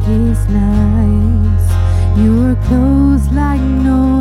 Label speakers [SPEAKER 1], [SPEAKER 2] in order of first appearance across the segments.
[SPEAKER 1] darkest nights. You were close like no.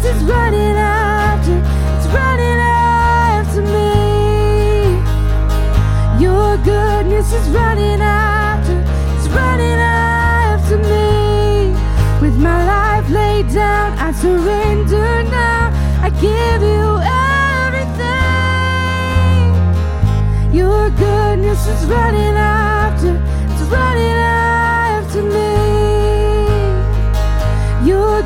[SPEAKER 1] This is running after, it's running after me. Your goodness is running.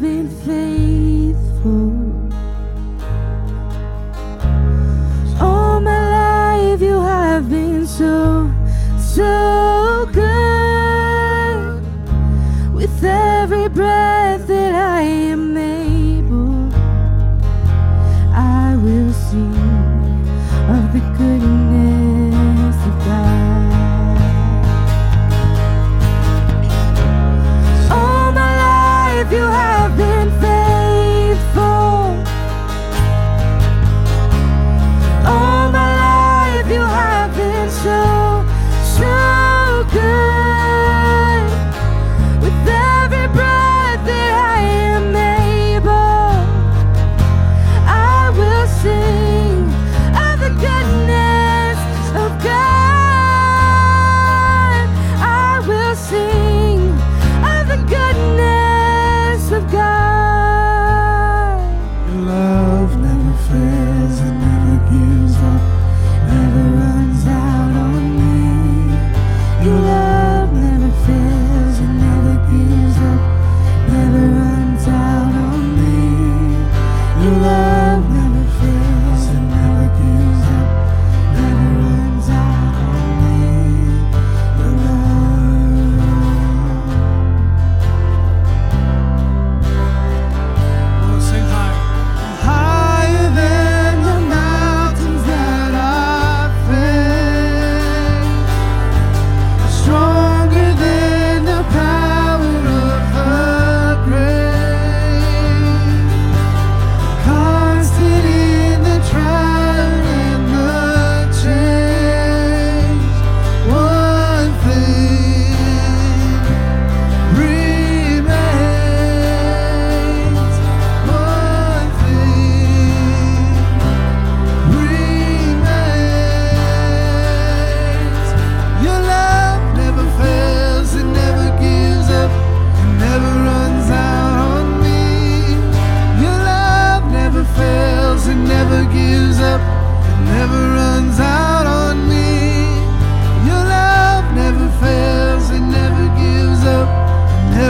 [SPEAKER 1] been faithful.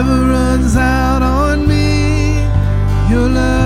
[SPEAKER 2] never runs out on me. Your love.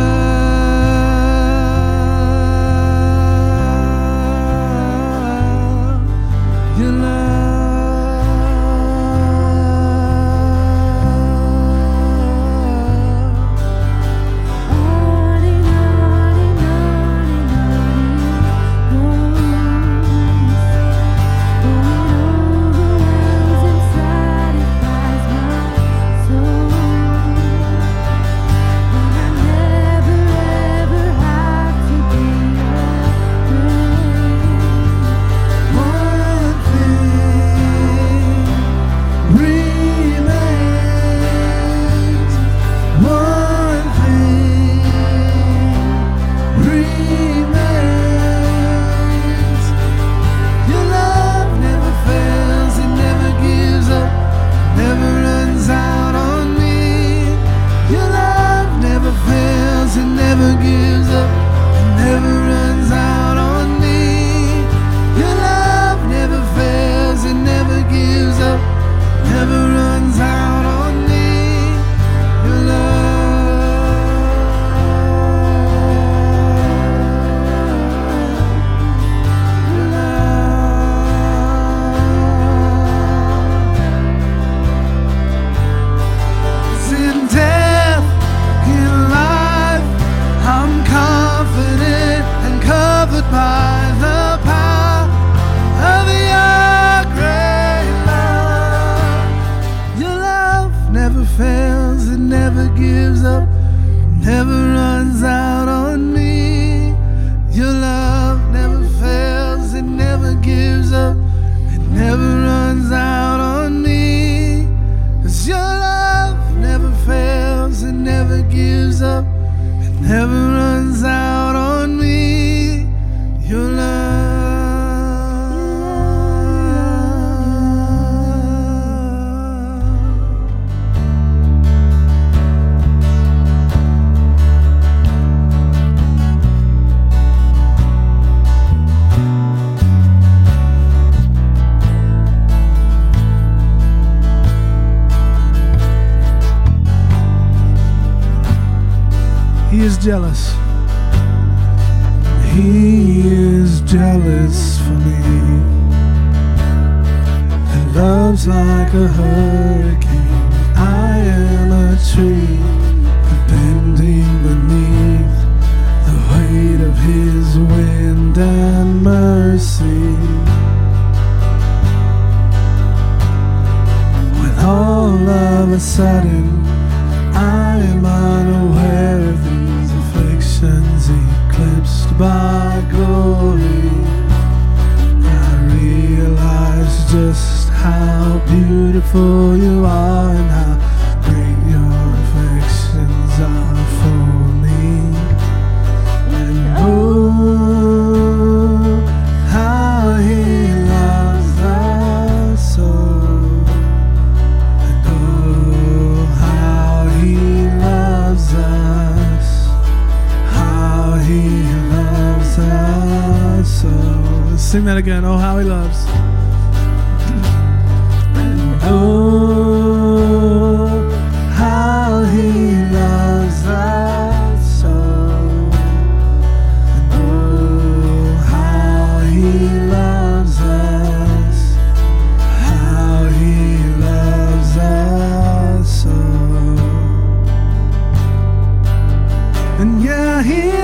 [SPEAKER 2] Never gives up, it never runs out is jealous. He is jealous for me. And love's like a hurricane. I am a tree bending beneath the weight of his wind and mercy. When all of a sudden I am unaware of these afflictions eclipsed by glory. I realize just how beautiful you are and how sing that again. Oh, how he loves. Oh, how he loves us so. Oh, how he loves us how he loves us so. And yeah, he